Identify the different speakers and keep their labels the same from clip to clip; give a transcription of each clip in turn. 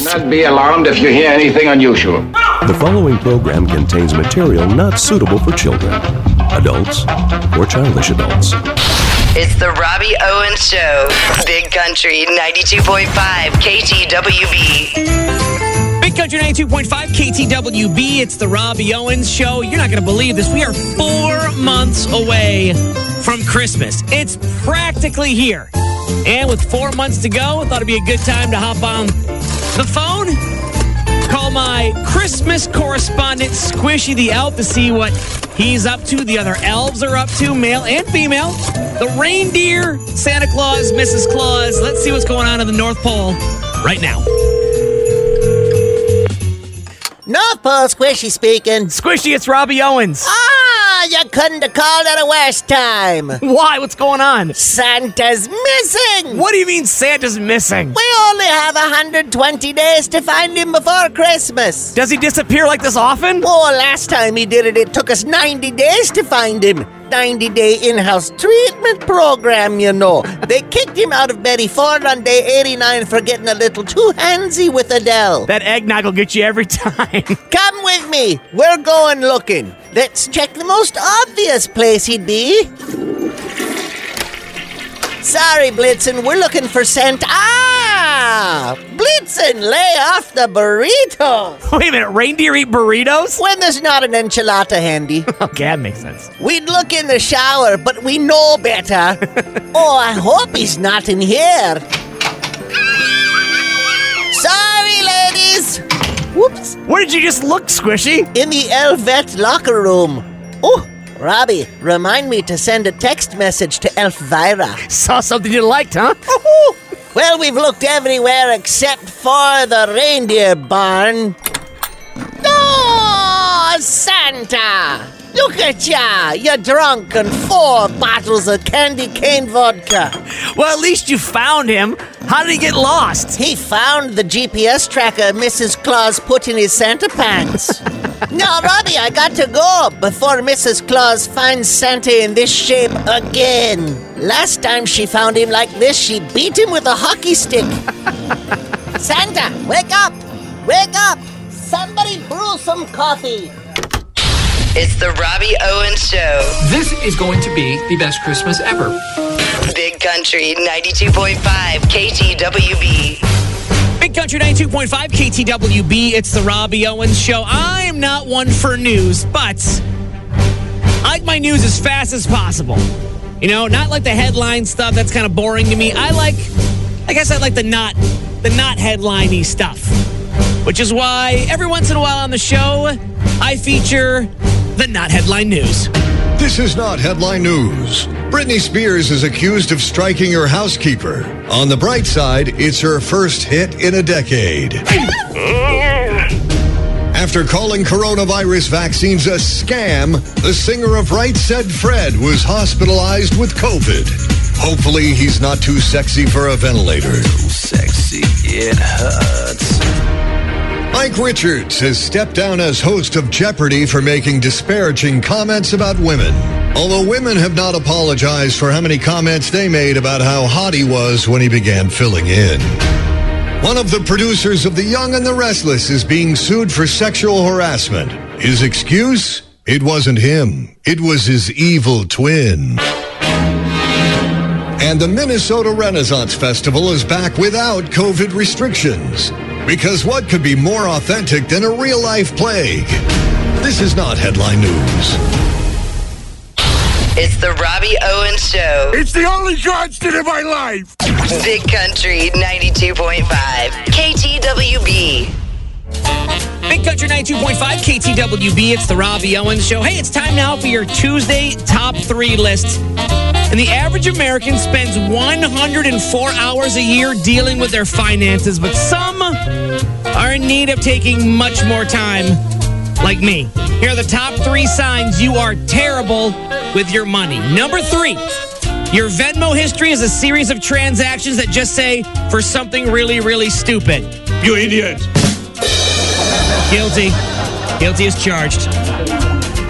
Speaker 1: Do not be alarmed if you hear anything unusual.
Speaker 2: The following program contains material not suitable for children, adults, or childish adults.
Speaker 3: It's the Robbie Owens Show. Big Country 92.5 KTWB.
Speaker 4: Big Country 92.5 KTWB. It's the Robbie Owens Show. You're not going to believe this. We are four months away from Christmas. It's practically here. And with four months to go, I thought it'd be a good time to hop on the phone, call my Christmas correspondent, Squishy the Elf, to see what he's up to, the other elves are up to, male and female, the reindeer, Santa Claus, Mrs. Claus. Let's see what's going on in the North Pole right now.
Speaker 5: North Pole Squishy speaking.
Speaker 4: Squishy, it's Robbie Owens.
Speaker 5: Ah, you couldn't have called it a worse time.
Speaker 4: Why? What's going on?
Speaker 5: Santa's missing.
Speaker 4: What do you mean Santa's missing?
Speaker 5: We only have 120 days to find him before Christmas.
Speaker 4: Does he disappear like this often?
Speaker 5: Oh, last time he did it, it took us 90 days to find him. 90 day in house treatment program, you know. They kicked him out of Betty Ford on day 89 for getting a little too handsy with Adele.
Speaker 4: That eggnog will get you every time.
Speaker 5: Come with me. We're going looking. Let's check the most obvious place he'd be. Sorry, Blitzen, we're looking for Santa. Ah! Blitzen, lay off the burrito.
Speaker 4: Wait a minute, reindeer eat burritos?
Speaker 5: When there's not an enchilada handy,
Speaker 4: Okay, that makes sense.
Speaker 5: we'd look in the shower, but we know better. oh, I hope he's not in here. Whoops.
Speaker 4: Where did you just look, Squishy?
Speaker 5: In the Elvet locker room. Oh, Robbie, remind me to send a text message to Elvira.
Speaker 4: Saw something you liked, huh?
Speaker 5: Well, we've looked everywhere except for the reindeer barn. Oh, Santa! Look at ya! You're drunk and four bottles of candy cane vodka.
Speaker 4: Well, at least you found him. How did he get lost?
Speaker 5: He found the GPS tracker Mrs. Claus put in his Santa pants. now, Robbie, I got to go before Mrs. Claus finds Santa in this shape again. Last time she found him like this, she beat him with a hockey stick. Santa, wake up! Wake up! Somebody brew some coffee.
Speaker 3: It's the Robbie Owens Show.
Speaker 6: This is going to be the best Christmas ever.
Speaker 3: Big Country 92.5 KTWB.
Speaker 4: Big Country 92.5 KTWB. It's the Robbie Owens Show. I am not one for news, but I like my news as fast as possible. You know, not like the headline stuff that's kind of boring to me. I like, I guess I like the not, the not headliney stuff. Which is why every once in a while on the show, I feature the not headline news.
Speaker 7: This is not headline news. Britney Spears is accused of striking her housekeeper. On the bright side, it's her first hit in a decade. After calling coronavirus vaccines a scam, the singer of Right Said Fred was hospitalized with COVID. Hopefully, he's not too sexy for a ventilator.
Speaker 8: Too Sexy, it hurts.
Speaker 7: Mike Richards has stepped down as host of Jeopardy for making disparaging comments about women. Although women have not apologized for how many comments they made about how hot he was when he began filling in. One of the producers of The Young and the Restless is being sued for sexual harassment. His excuse? It wasn't him. It was his evil twin. And the Minnesota Renaissance Festival is back without COVID restrictions. Because what could be more authentic than a real life plague? This is not headline news.
Speaker 3: It's the Robbie Owens Show.
Speaker 9: It's the only constant in my life.
Speaker 3: Big Country 92.5 KTWB.
Speaker 4: Big Country 92.5 KTWB. It's the Robbie Owens Show. Hey, it's time now for your Tuesday top three list. And the average American spends 104 hours a year dealing with their finances, but some are in need of taking much more time, like me. Here are the top three signs you are terrible with your money. Number three, your Venmo history is a series of transactions that just say for something really, really stupid.
Speaker 9: You idiot.
Speaker 4: Guilty. Guilty is charged.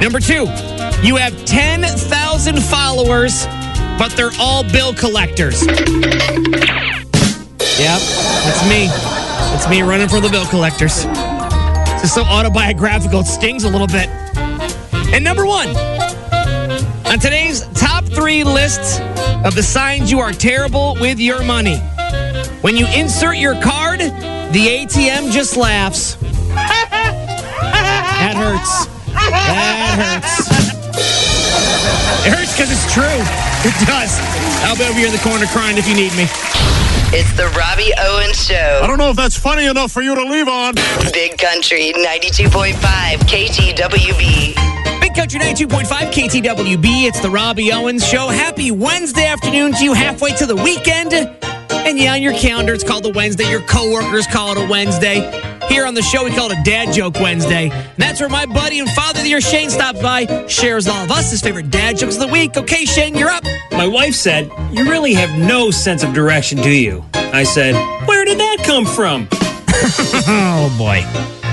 Speaker 4: Number two, you have 10,000 followers, but they're all bill collectors. Yep, that's me. That's me running for the bill collectors. It's so autobiographical, it stings a little bit. And number one, on today's top three lists of the signs you are terrible with your money. When you insert your card, the ATM just laughs. That hurts. That hurts. It hurts because it's true. It does. I'll be over here in the corner crying if you need me.
Speaker 3: It's the Robbie Owens Show.
Speaker 9: I don't know if that's funny enough for you to leave on.
Speaker 3: Big Country 92.5 KTWB.
Speaker 4: Big Country 92.5 KTWB. It's the Robbie Owens Show. Happy Wednesday afternoon to you, halfway to the weekend. And yeah, on your calendar, it's called a Wednesday. Your coworkers call it a Wednesday. Here on the show, we call it a Dad Joke Wednesday. And that's where my buddy and father of the year, Shane, stops by, shares all of us his favorite dad jokes of the week. Okay, Shane, you're up.
Speaker 10: My wife said, You really have no sense of direction, do you? I said, Where did that come from?
Speaker 4: Oh, boy.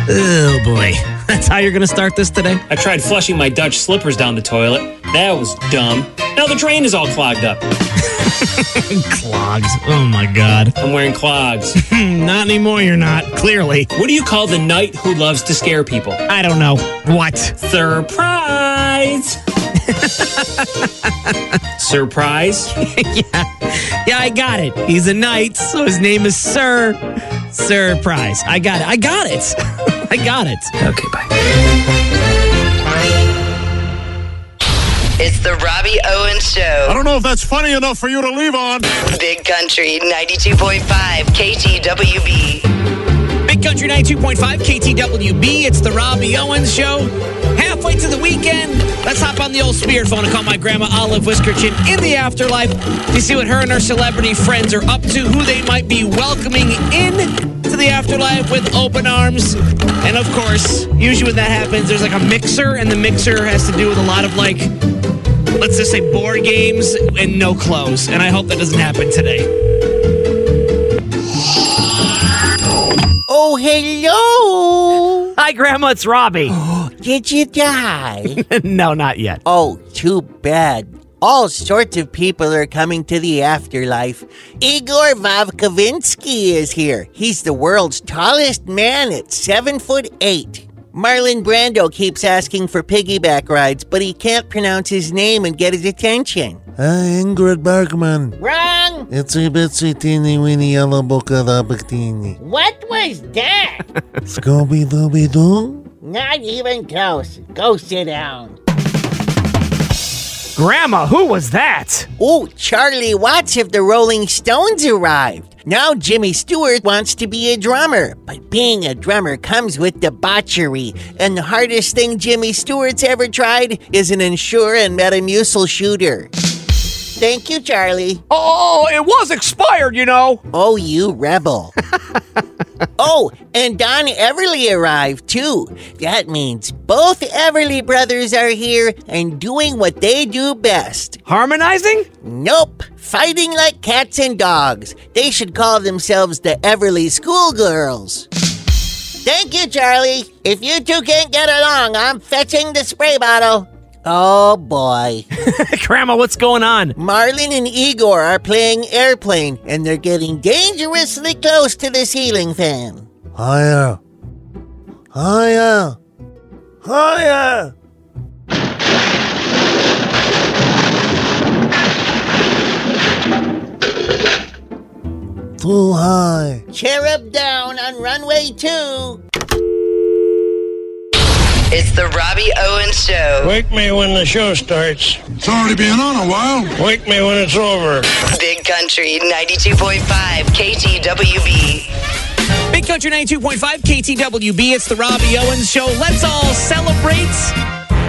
Speaker 4: Oh, boy. That's how you're going to start this today?
Speaker 10: I tried flushing my Dutch slippers down the toilet. That was dumb. Now the drain is all clogged up.
Speaker 4: Clogs. Oh, my God.
Speaker 10: I'm wearing clogs.
Speaker 4: not anymore, you're not. Clearly.
Speaker 10: What do you call the knight who loves to scare people?
Speaker 4: I don't know. What?
Speaker 10: Surprise! Surprise?
Speaker 4: yeah. Yeah, I got it. He's a knight, so his name is Sir Surprise. I got it. I got it. I got it.
Speaker 10: Okay, bye.
Speaker 3: Robbie Owens
Speaker 9: I don't know if that's funny enough for you to leave on.
Speaker 3: Big Country 92.5 KTWB.
Speaker 4: Big Country 92.5 KTWB. It's the Robbie Owens Show. Halfway to the weekend. Let's hop on the old spearphone and call my grandma Olive Whiskerchin in the afterlife to see what her and her celebrity friends are up to, who they might be welcoming in to the afterlife with open arms. And of course, usually when that happens, there's like a mixer, and the mixer has to do with a lot of like, let's just say board games and no clothes. And I hope that doesn't happen today.
Speaker 5: Oh, hello.
Speaker 4: Hi, Grandma. It's Robbie.
Speaker 5: Did you die?
Speaker 4: no, not yet.
Speaker 5: oh, too bad. All sorts of people are coming to the afterlife. Igor Vovkovinskiy is here. He's the world's tallest man at seven foot eight. Marlon Brando keeps asking for piggyback rides, but he can't pronounce his name and get his attention.
Speaker 11: Hi, Ingrid Bergman.
Speaker 5: Wrong!
Speaker 11: It's a bitsy teeny weeny yellow book of the bikini.
Speaker 5: What was that?
Speaker 11: Scooby Dooby Doo?
Speaker 5: Not even close. Go sit down.
Speaker 4: Grandma, who was that?
Speaker 5: Oh, Charlie Watts of the Rolling Stones arrived. Now Jimmy Stewart wants to be a drummer, but being a drummer comes with debauchery, and the hardest thing Jimmy Stewart's ever tried is an Ensure and Metamucil shooter. Thank you, Charlie.
Speaker 4: Oh, it was expired, you know.
Speaker 5: Oh, you rebel. oh, and Don Everly arrived too. That means both Everly brothers are here and doing what they do best.
Speaker 4: Harmonizing?
Speaker 5: Nope, fighting like cats and dogs. They should call themselves the Everly Schoolgirls. Thank you, Charlie. If you two can't get along, I'm fetching the spray bottle. Oh boy.
Speaker 4: Grandma, what's going on?
Speaker 5: Marlon and Igor are playing airplane, and they're getting dangerously close to the ceiling fan.
Speaker 11: Higher. Higher. Higher. Too high.
Speaker 5: Cherub down on runway two.
Speaker 3: It's the Robbie Owens Show.
Speaker 9: Wake me when the show starts.
Speaker 12: It's already been on a while.
Speaker 9: Wake me when it's over.
Speaker 3: Big Country 92.5 KTWB.
Speaker 4: Big Country 92.5 KTWB. It's the Robbie Owens Show. Let's all celebrate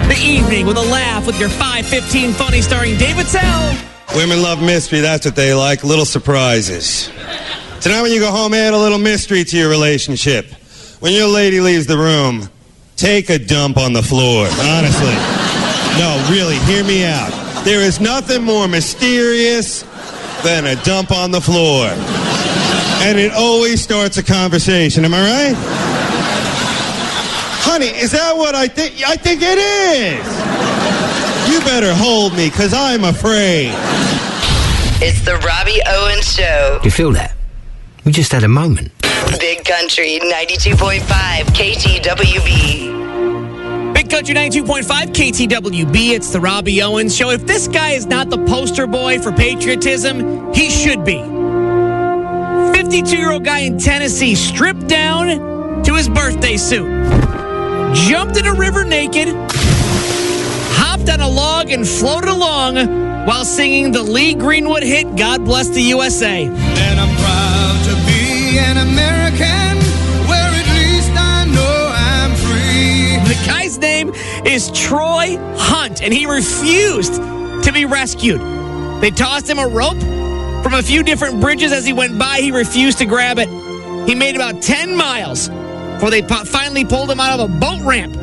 Speaker 4: the evening with a laugh with your 515 funny starring Dave Attell.
Speaker 13: Women love mystery. That's what they like. Little surprises. Tonight, when you go home, add a little mystery to your relationship. When your lady leaves the room, take a dump on the floor. Honestly. No, really, hear me out. There is nothing more mysterious than a dump on the floor. And it always starts a conversation. Am I right? Honey, is that what I think? I think it is. You better hold me, because I'm afraid.
Speaker 3: It's the Robbie Owens Show.
Speaker 14: Do You feel that?
Speaker 12: We just had a moment.
Speaker 3: Big Country 92.5 KTWB.
Speaker 4: Big Country 92.5 KTWB. It's the Robbie Owens Show. If this guy is not the poster boy for patriotism, he should be. 52 year old guy in Tennessee stripped down to his birthday suit, jumped in a river naked, hopped on a log, and floated along while singing the Lee Greenwood hit God Bless the USA.
Speaker 14: An American where at least I know I'm free.
Speaker 4: The guy's name is Troy Hunt, and he refused to be rescued. They tossed him a rope from a few different bridges as he went by. He refused to grab it. He made about 10 miles before they finally pulled him out of a boat ramp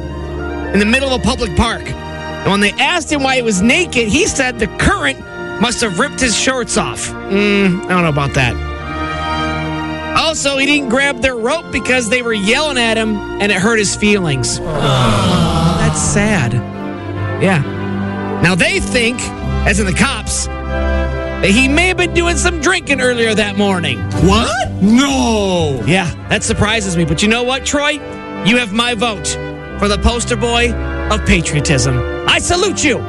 Speaker 4: in the middle of a public park. And when they asked him why he was naked, he said the current must have ripped his shorts off. Mm, I don't know about that. Also, he didn't grab their rope because they were yelling at him and it hurt his feelings. That's sad. Yeah. Now they think, as in the cops, that he may have been doing some drinking earlier that morning.
Speaker 9: What? No.
Speaker 4: Yeah, that surprises me. But you know what, Troy? You have my vote for the poster boy of patriotism. I salute you.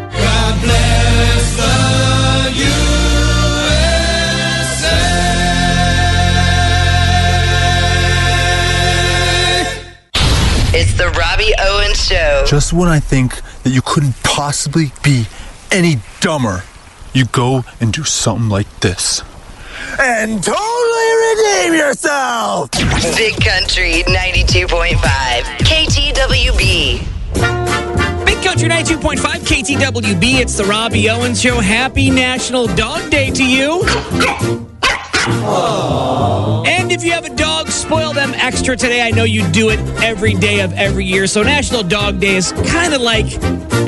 Speaker 3: It's the Robbie Owens Show.
Speaker 15: Just when I think that you couldn't possibly be any dumber, you go and do something like this. And totally redeem yourself!
Speaker 3: Big Country 92.5 KTWB.
Speaker 4: Big Country 92.5 KTWB. It's the Robbie Owens Show. Happy National Dog Day to you. And if you have a dog, spoil them extra today. I know you do it every day of every year. So National Dog Day is kind of like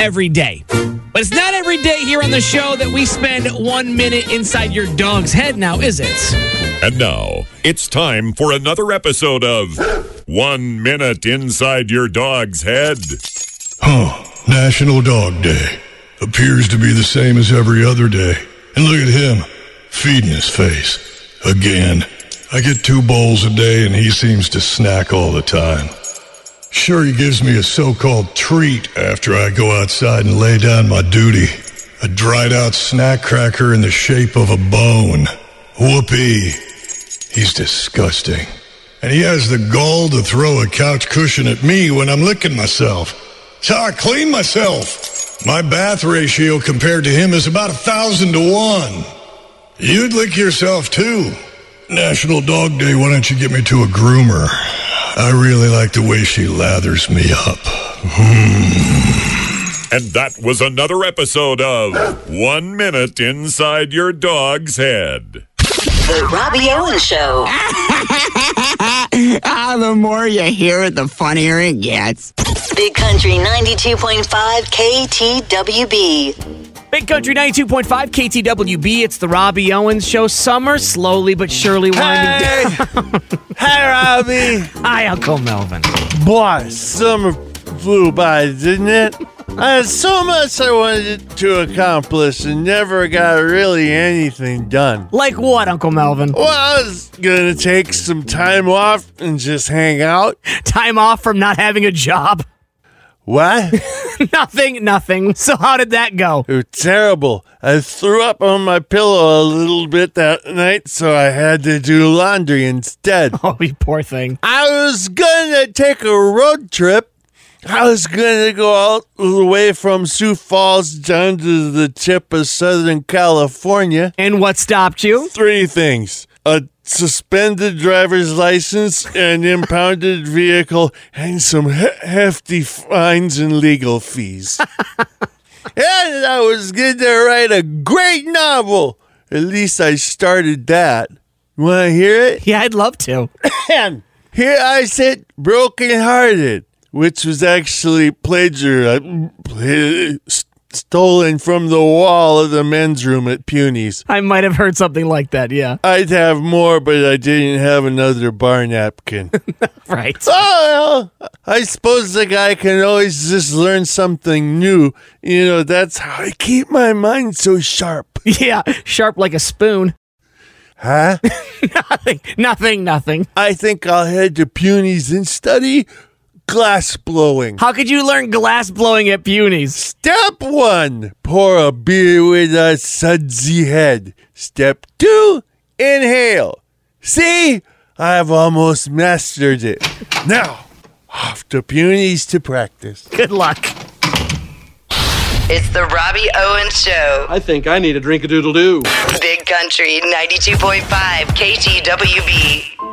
Speaker 4: every day. But it's not every day here on the show that we spend one minute inside your dog's head now, is it?
Speaker 16: And now it's time for another episode of One Minute Inside Your Dog's Head.
Speaker 7: Huh. National Dog Day. Appears to be the same as every other day. And look at him, feeding his face. Again. I get two bowls a day and he seems to snack all the time. Sure, he gives me a so-called treat after I go outside and lay down my duty. A dried out snack cracker in the shape of a bone. Whoopee. He's disgusting. And he has the gall to throw a couch cushion at me when I'm licking myself. So I clean myself. My bath ratio compared to him is about a thousand to one. You'd lick yourself too. National Dog Day, why don't you get me to a groomer? I really like the way she lathers me up. Hmm.
Speaker 16: And that was another episode of One Minute Inside Your Dog's Head.
Speaker 3: The Robbie Owen Show.
Speaker 17: ah, the more you hear it, the funnier it gets.
Speaker 3: Big Country 92.5 KTWB.
Speaker 4: Big Country 92.5 KTWB. It's the Robbie Owens Show. Summer slowly but surely winding
Speaker 11: Hey!
Speaker 4: down.
Speaker 11: Hi, Robbie.
Speaker 4: Hi, Uncle Melvin.
Speaker 11: Boy, summer flew by, didn't it? I had so much I wanted to accomplish and never got really anything done.
Speaker 4: Like what, Uncle Melvin?
Speaker 11: Well, I was gonna take some time off and just hang out.
Speaker 4: Time off from not having a job?
Speaker 11: What?
Speaker 4: nothing, nothing. So how did that go?
Speaker 11: It was terrible. I threw up on my pillow a little bit that night, so I had to do laundry instead.
Speaker 4: Oh, you poor thing.
Speaker 11: I was gonna take a road trip. I was gonna go all the way from Sioux Falls down to the tip of Southern California.
Speaker 4: And what stopped you?
Speaker 11: Three things. A suspended driver's license, an impounded vehicle, and some he- hefty fines and legal fees. and I was going to write a great novel. At least I started that. Want to hear it?
Speaker 4: Yeah, I'd love to.
Speaker 11: and here I sit, broken-hearted, which was actually plagiarized, uh, pla- stolen from the wall of the men's room at Puny's.
Speaker 4: I might have heard something like that, yeah.
Speaker 11: I'd have more, but I didn't have another bar napkin.
Speaker 4: right.
Speaker 11: Oh, well, I suppose the guy can always just learn something new. You know, that's how I keep my mind so sharp.
Speaker 4: Yeah, sharp like a spoon.
Speaker 11: Huh?
Speaker 4: nothing, nothing, nothing.
Speaker 11: I think I'll head to Puny's and study glass blowing.
Speaker 4: How could you learn glass blowing at Puny's?
Speaker 11: Step one, pour a beer with a sudsy head. Step two, inhale. See? I've almost mastered it. Now, off to Puny's to practice.
Speaker 4: Good luck.
Speaker 3: It's the Robbie Owens Show.
Speaker 12: I think I need a drink a doodle doo.
Speaker 3: Big Country 92.5 KTWB.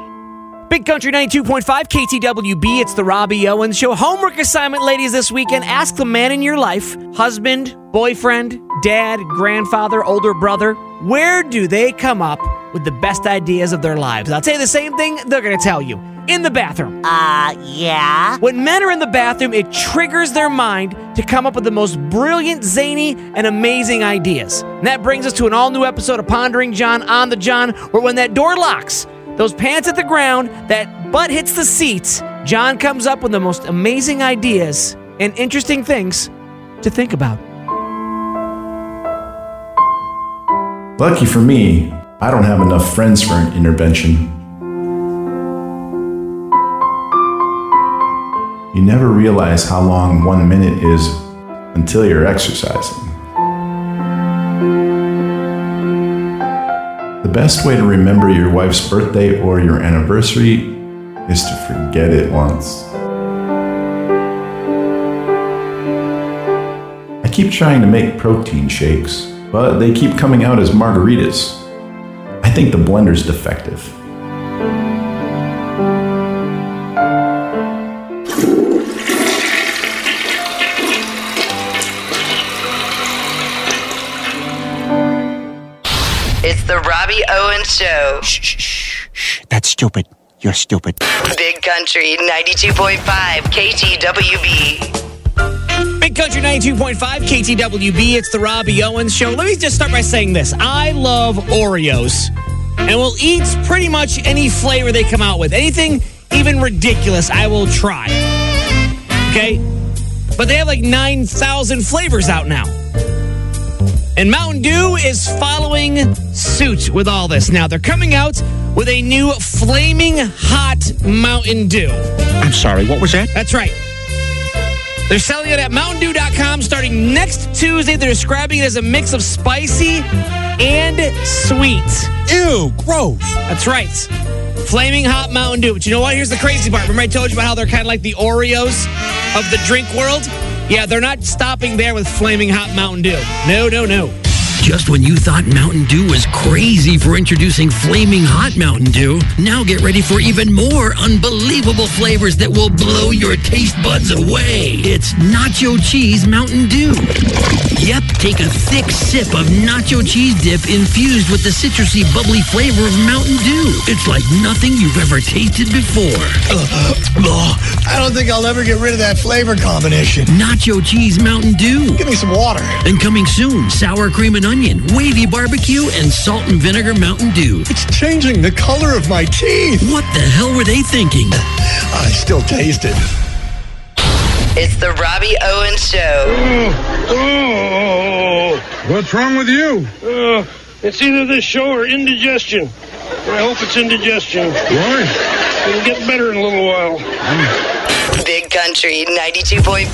Speaker 4: Big Country 92.5 KTWB. It's the Robbie Owens Show. Homework assignment, ladies, this weekend. Ask the man in your life husband, boyfriend, dad, grandfather, older brother where do they come up with the best ideas of their lives? I'll tell you the same thing they're going to tell you in the bathroom.
Speaker 5: Uh, yeah?
Speaker 4: When men are in the bathroom, it triggers their mind to come up with the most brilliant, zany, and amazing ideas. And that brings us to an all new episode of Pondering John on the John, where when that door locks, those pants at the ground, that butt hits the seats, John comes up with the most amazing ideas and interesting things to think about.
Speaker 18: Lucky for me, I don't have enough friends for an intervention. You never realize how long one minute is until you're exercising. Best way to remember your wife's birthday or your anniversary is to forget it once. I keep trying to make protein shakes but they keep coming out as margaritas. I think the blender's defective.
Speaker 3: Robbie Owens Show.
Speaker 17: Shh, shh, shh, shh. That's stupid. You're stupid.
Speaker 3: Big Country 92.5 KTWB.
Speaker 4: Big Country 92.5 KTWB. It's the Robbie Owens Show. Let me just start by saying this I love Oreos, and will eat pretty much any flavor they come out with. Anything even ridiculous, I will try. Okay? But they have like 9,000 flavors out now. And Mountain Dew is following suit with all this. Now, they're coming out with a new flaming hot Mountain Dew.
Speaker 17: I'm sorry, what was that?
Speaker 4: That's right. They're selling it at MountainDew.com starting next Tuesday. They're describing it as a mix of spicy and sweet.
Speaker 9: Ew, gross.
Speaker 4: That's right. Flaming hot Mountain Dew. But you know what? Here's the crazy part. Remember I told you about how they're kind of like the Oreos of the drink world? Yeah, they're not stopping there with flaming hot Mountain Dew. No, no, no.
Speaker 19: Just when you thought Mountain Dew was crazy for introducing flaming hot Mountain Dew, now get ready for even more unbelievable flavors that will blow your taste buds away. It's Nacho Cheese Mountain Dew. Yep, take a thick sip of nacho cheese dip infused with the citrusy, bubbly flavor of Mountain Dew. It's like nothing you've ever tasted before.
Speaker 20: Uh, uh, I don't think I'll ever get rid of that flavor combination.
Speaker 19: Nacho Cheese Mountain Dew.
Speaker 20: Give me some water.
Speaker 19: And coming soon, sour cream and onion, wavy barbecue, and salt and vinegar Mountain Dew.
Speaker 20: It's changing the color of my teeth.
Speaker 19: What the hell were they thinking?
Speaker 20: I still taste it.
Speaker 3: It's the Robbie Owens Show.
Speaker 21: Oh, what's wrong with you? Uh, it's either this show or indigestion. I hope it's indigestion.
Speaker 20: Why?
Speaker 21: It'll get better in a little while.
Speaker 3: Big Country 92.5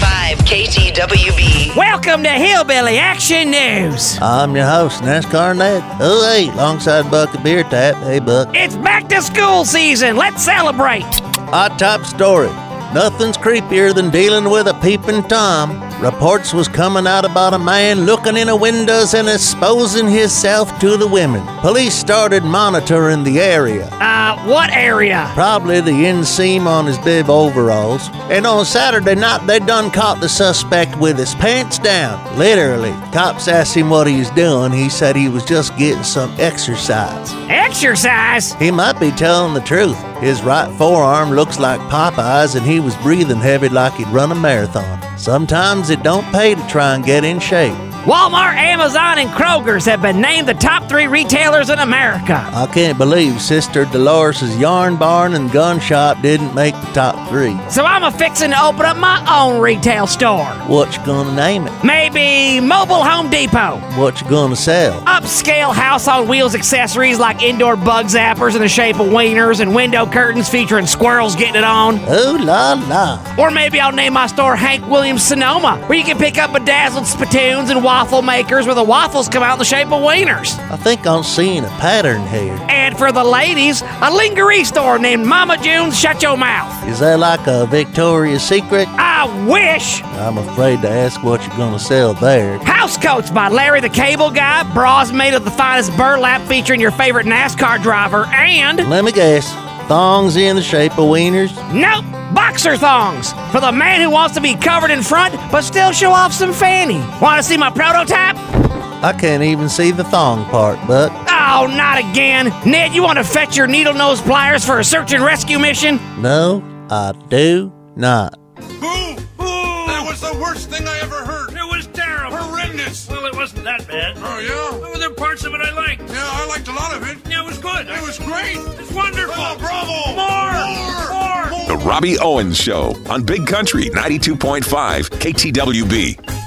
Speaker 3: KTWB.
Speaker 4: Welcome to Hillbilly Action News.
Speaker 5: I'm your host, NASCAR Ned. Oh, hey, alongside Buck of Beer Tap. Hey, Buck.
Speaker 4: It's back to school season. Let's celebrate.
Speaker 5: Hot top story. Nothing's creepier than dealing with a peeping Tom. Reports was coming out about a man looking in the windows and exposing himself to the women. Police started monitoring the area.
Speaker 4: Uh, what area?
Speaker 5: Probably the inseam on his bib overalls. And on Saturday night, they done caught the suspect with his pants down. Literally. Cops asked him what he was doing. He said he was just getting some exercise.
Speaker 4: Exercise?
Speaker 5: He might be telling the truth. His right forearm looks like Popeye's, and he was breathing heavy like he'd run a marathon. Sometimes it don't pay to try and get in shape.
Speaker 4: Walmart, Amazon, and Kroger's have been named the top three retailers in America.
Speaker 5: I can't believe Sister Dolores' yarn barn and gun shop didn't make the top three.
Speaker 4: So I'm a fixin' to open up my own retail store.
Speaker 5: What you gonna name it?
Speaker 4: Maybe Mobile Home Depot.
Speaker 5: What you gonna sell?
Speaker 4: Upscale house on wheels accessories like indoor bug zappers in the shape of wieners and window curtains featuring squirrels getting it on.
Speaker 5: Ooh la la.
Speaker 4: Or maybe I'll name my store Hank Williams Sonoma, where you can pick up bedazzled spittoons and waffle makers where the waffles come out in the shape of wieners.
Speaker 5: I think I'm seeing a pattern here.
Speaker 4: And for the ladies, a lingerie store named Mama June's Shut Your Mouth.
Speaker 5: Is that like a Victoria's Secret?
Speaker 4: I wish!
Speaker 5: I'm afraid to ask what you're gonna sell there.
Speaker 4: House coats by Larry the Cable Guy, bras made of the finest burlap featuring your favorite NASCAR driver, and.
Speaker 5: Let me guess. Thongs in the shape of wieners?
Speaker 4: Nope! Boxer thongs! For the man who wants to be covered in front but still show off some fanny. Want to see my prototype?
Speaker 5: I can't even see the thong part, but.
Speaker 4: Oh, not again! Ned, you want to fetch your needle nose pliers for a search and rescue mission?
Speaker 5: No, I do not.
Speaker 21: Good.
Speaker 12: It was great.
Speaker 21: It's wonderful.
Speaker 12: Oh, bravo.
Speaker 21: More. More.
Speaker 22: The Robbie Owens Show on Big Country 92.5 KTWB.